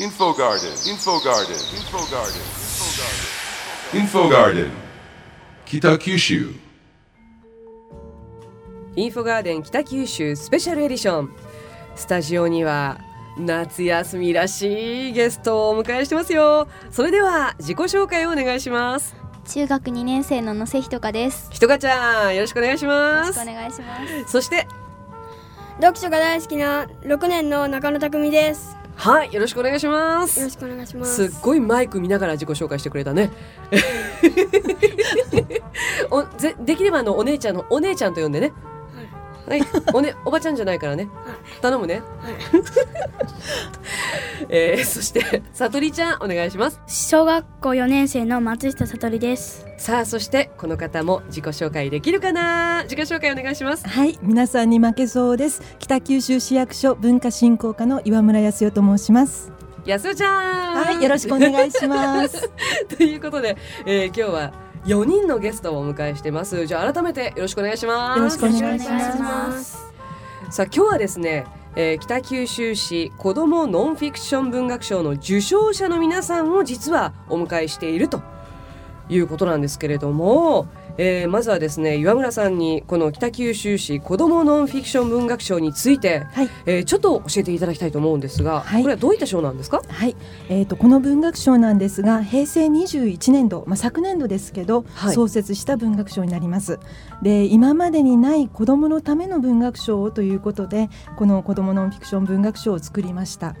Info Garden, Info Garden, Info Garden, Info Garden, Kita Kyushu. インフォガーデン北九州スペシャルエディションスタジオには夏休みらしいゲストをお迎えしてますよそれでは自己紹介をお願いします中学2年生の野瀬ひとかです。ひとかちゃんよろしくお願いしよますろしくお願いします。そして読書が大好きな6年の中野匠です。はいよろしくお願いします。よろしくお願いします。すっごいマイク見ながら自己紹介してくれたね。おぜできればあのお姉ちゃんのお姉ちゃんと呼んでねはい、おねおばちゃんじゃないからね。頼むね、えー、そしてさとりちゃんお願いします。小学校4年生の松下悟です。さあそしてこの方も自己紹介できるかな？自己紹介お願いします。はい、皆さんに負けそうです。北九州市役所文化振興課の岩村康代と申します。安代ちゃん。はい、よろしくお願いします。ということで、えー、今日は4人のゲストをお迎えしてますじゃあ改めてよろしくお願いしますよろしくお願いしま。す。さあ今日はですね、えー北九州市子どもノンフィクション文学賞の受賞者の皆さんを実はお迎えしているということなんですけれども、えーまずはですね岩村さんにこの北九州市子どもノンフィクション文学賞について、はい。えーちょっと教えていただきたいと思うんですが、はい。これはどういった賞なんですか？はい、えっ、とこの文学賞なんですが、平成21年度、まあ昨年度ですけど、はい。創設した文学賞になります。で、今までにない子どものための文学賞をということで、この子どもノンフィクション文学賞を作りました。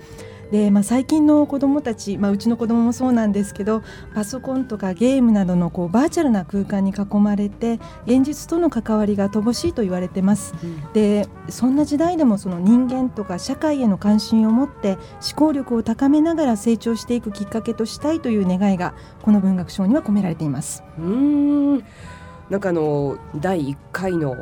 で、まあ、最近の子どもたち、まあ、うちの子どももそうなんですけどパソコンとかゲームなどのこうバーチャルな空間に囲まれて現実との関わりが乏しいと言われてます。でそんな時代でもその人間とか社会への関心を持って思考力を高めながら成長していくきっかけとしたいという願いがこの文学賞には込められています。うーんなんかあの第1回の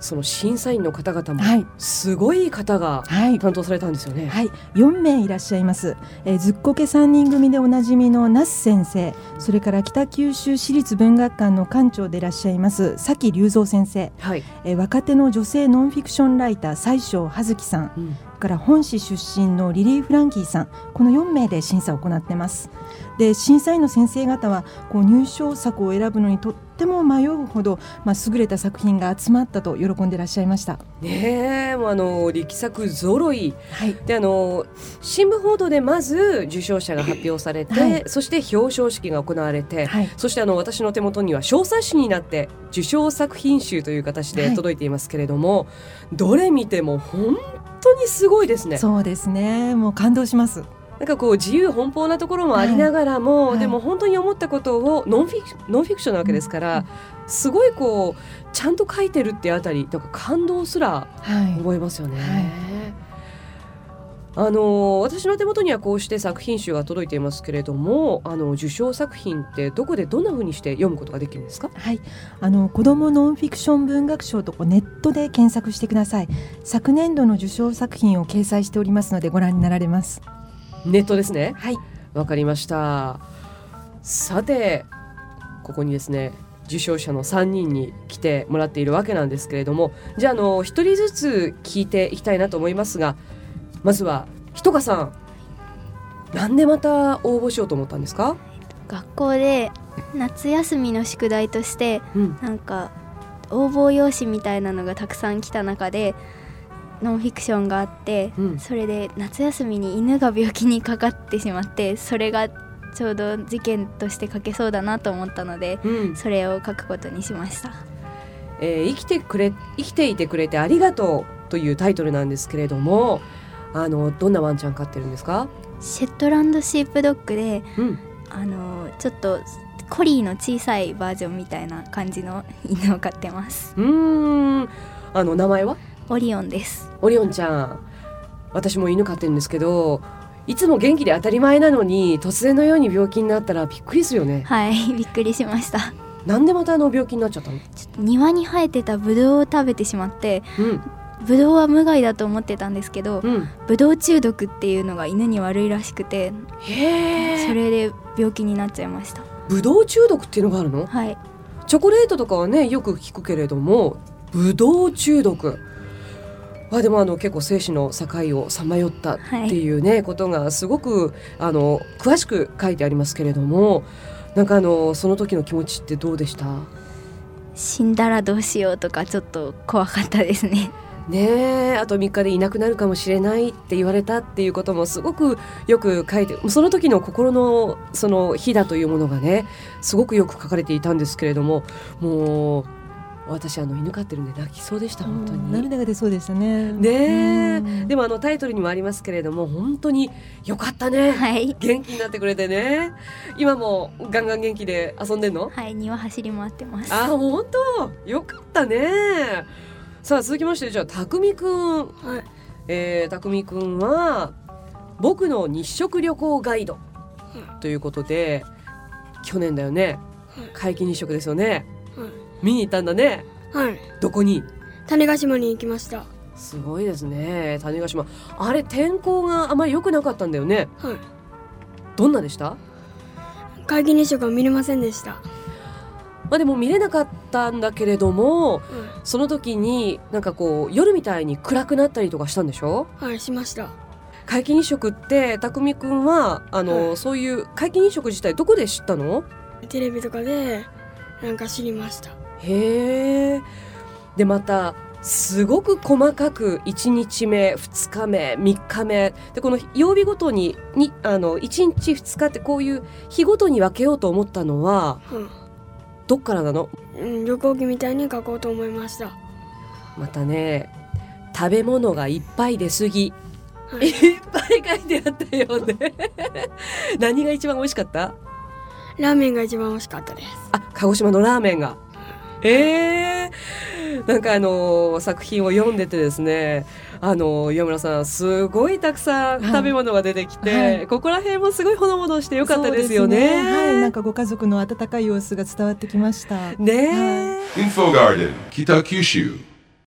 その審査員の方々もはい。すごい方がはい。担当されたんですよね。はい、4名いらっしゃいます、えーずっこけ3人組でおなじみの那須先生。それから北九州市立文学館の館長でいらっしゃいます崎隆三先生、はい、えー若手の女性ノンフィクションライター西庄葉月さん。うんから本市出身のリリー・フランキーさんこの4名で審査を行ってます。で審査員の先生方はこう入賞作を選ぶのにとっても迷うほど、まあ、優れた作品が集まったと喜んでいらっしゃいました。ねえもうあの力作ぞろい。はい。であの新聞報道でまず受賞者が発表されて、はい。そして表彰式が行われて、はい。そしてあの私の手元には小冊子になって受賞作品集という形ではい。届いていますけれども、どれ見ても本当にすごいですね。そうですね。もう感動します。なんかこう自由奔放なところもありながらも、はい。でも本当に思ったことをノンフィクノンフィクションなわけですから、すごいこうちゃんと書いてるってあたりなんか感動すらはい。覚えますよね。はいあの私の手元にはこうして作品集が届いていますけれどもあの受賞作品ってどこでどんな風にして読むことができるんですか？はい、あの子どもノンフィクション文学賞とこうネットで検索してください。昨年度の受賞作品を掲載しておりますのでご覧になられます。ネットですね？はい。わかりました。さてここにですね受賞者の3人に来てもらっているわけなんですけれどもじゃああの一人ずつ聞いていきたいなと思いますがまずはひとかさんなんでまた応募しようと思ったんですか、学校で夏休みの宿題としてうん、なんか応募用紙みたいなのがたくさん来た中でノンフィクションがあって、うん。それで夏休みに犬が病気にかかってしまってそれがちょうど事件として書けそうだなと思ったのでうん。それを書くことにしました。えー生きてくれ生きていてくれてありがとうというタイトルなんですけれどもあのどんなワンちゃん飼ってるんですか、シェットランドシープドッグでうん、あのちょっとコリーの小さいバージョンみたいな感じの犬を飼ってます。うーん。あの名前は？オリオンです。オリオンちゃん。私も犬飼ってるんですけどいつも元気で当たり前なのに突然のように病気になったらびっくりするよね。はいびっくりしました。なんでまたあの病気になっちゃったの？庭に生えてたブドウを食べてしまってうんブドウは無害だと思ってたんですけど、うん。ブドウ中毒っていうのが犬に悪いらしくてそれで病気になっちゃいました。ブドウ中毒っていうのがあるの？はい。チョコレートとかはねよく聞くけれどもブドウ中毒。まあでもあの結構生死の境をさまよったっていうね、ことがすごくあの詳しく書いてありますけれどもなんかあのその時の気持ちってどうでした？死んだらどうしようとかちょっと怖かったですねねえあと3日でいなくなるかもしれないって言われたっていうこともすごくよく書いてその時の心のその火だというものがねすごくよく書かれていたんですけれどももう私あの犬飼ってるんで泣きそうでした本当に。涙が出そうでしたね。ねでもあのタイトルにもありますけれども本当によかったね、はい。元気になってくれてね。今もガンガン元気で遊んでんの？はい庭走り回ってます。あ本当？よかったねさあ続きましてじゃあたくみくん。はい。えー、たくみくんは僕の日食旅行ガイド。ということで去年だよね。皆既日食ですよね。はい。見に行ったんだね。はい。どこに？種子島に行きました。すごいですね。種子島。あれ天候があまり良くなかったんだよね。はい。どんなでした？皆既日食は見れませんでしたまあでも見れなかったんだけれどもはその時になんかこう夜みたいに暗くなったりとかしたんでしょ？い、はい、しました。皆既日食ってたくみくんはあの、はい。そういう皆既日食自体どこで知ったの？テレビとかでなんか知りました。へえでまたすごく細かく1日目2日目3日目でこの曜日ごとににあの1日2日ってこういう日ごとに分けようと思ったのはどっからなの？うん、旅行記みたいに書こうと思いました。またね食べ物がいっぱい出過ぎ。はい。いっぱい書いてあったよね。何が一番美味しかった？ラーメンが一番美味しかったです。あ鹿児島のラーメンが。えー、なんかあのー作品を読んでてですねあのー岩村さんすごいたくさんはい食べ物が出てきて、はいここら辺もすごいほのぼのしてよかったですよそうね。はい、なんかご家族の温かい様子が伝わってきました。ねえ、Info Garden, Kitakyushu.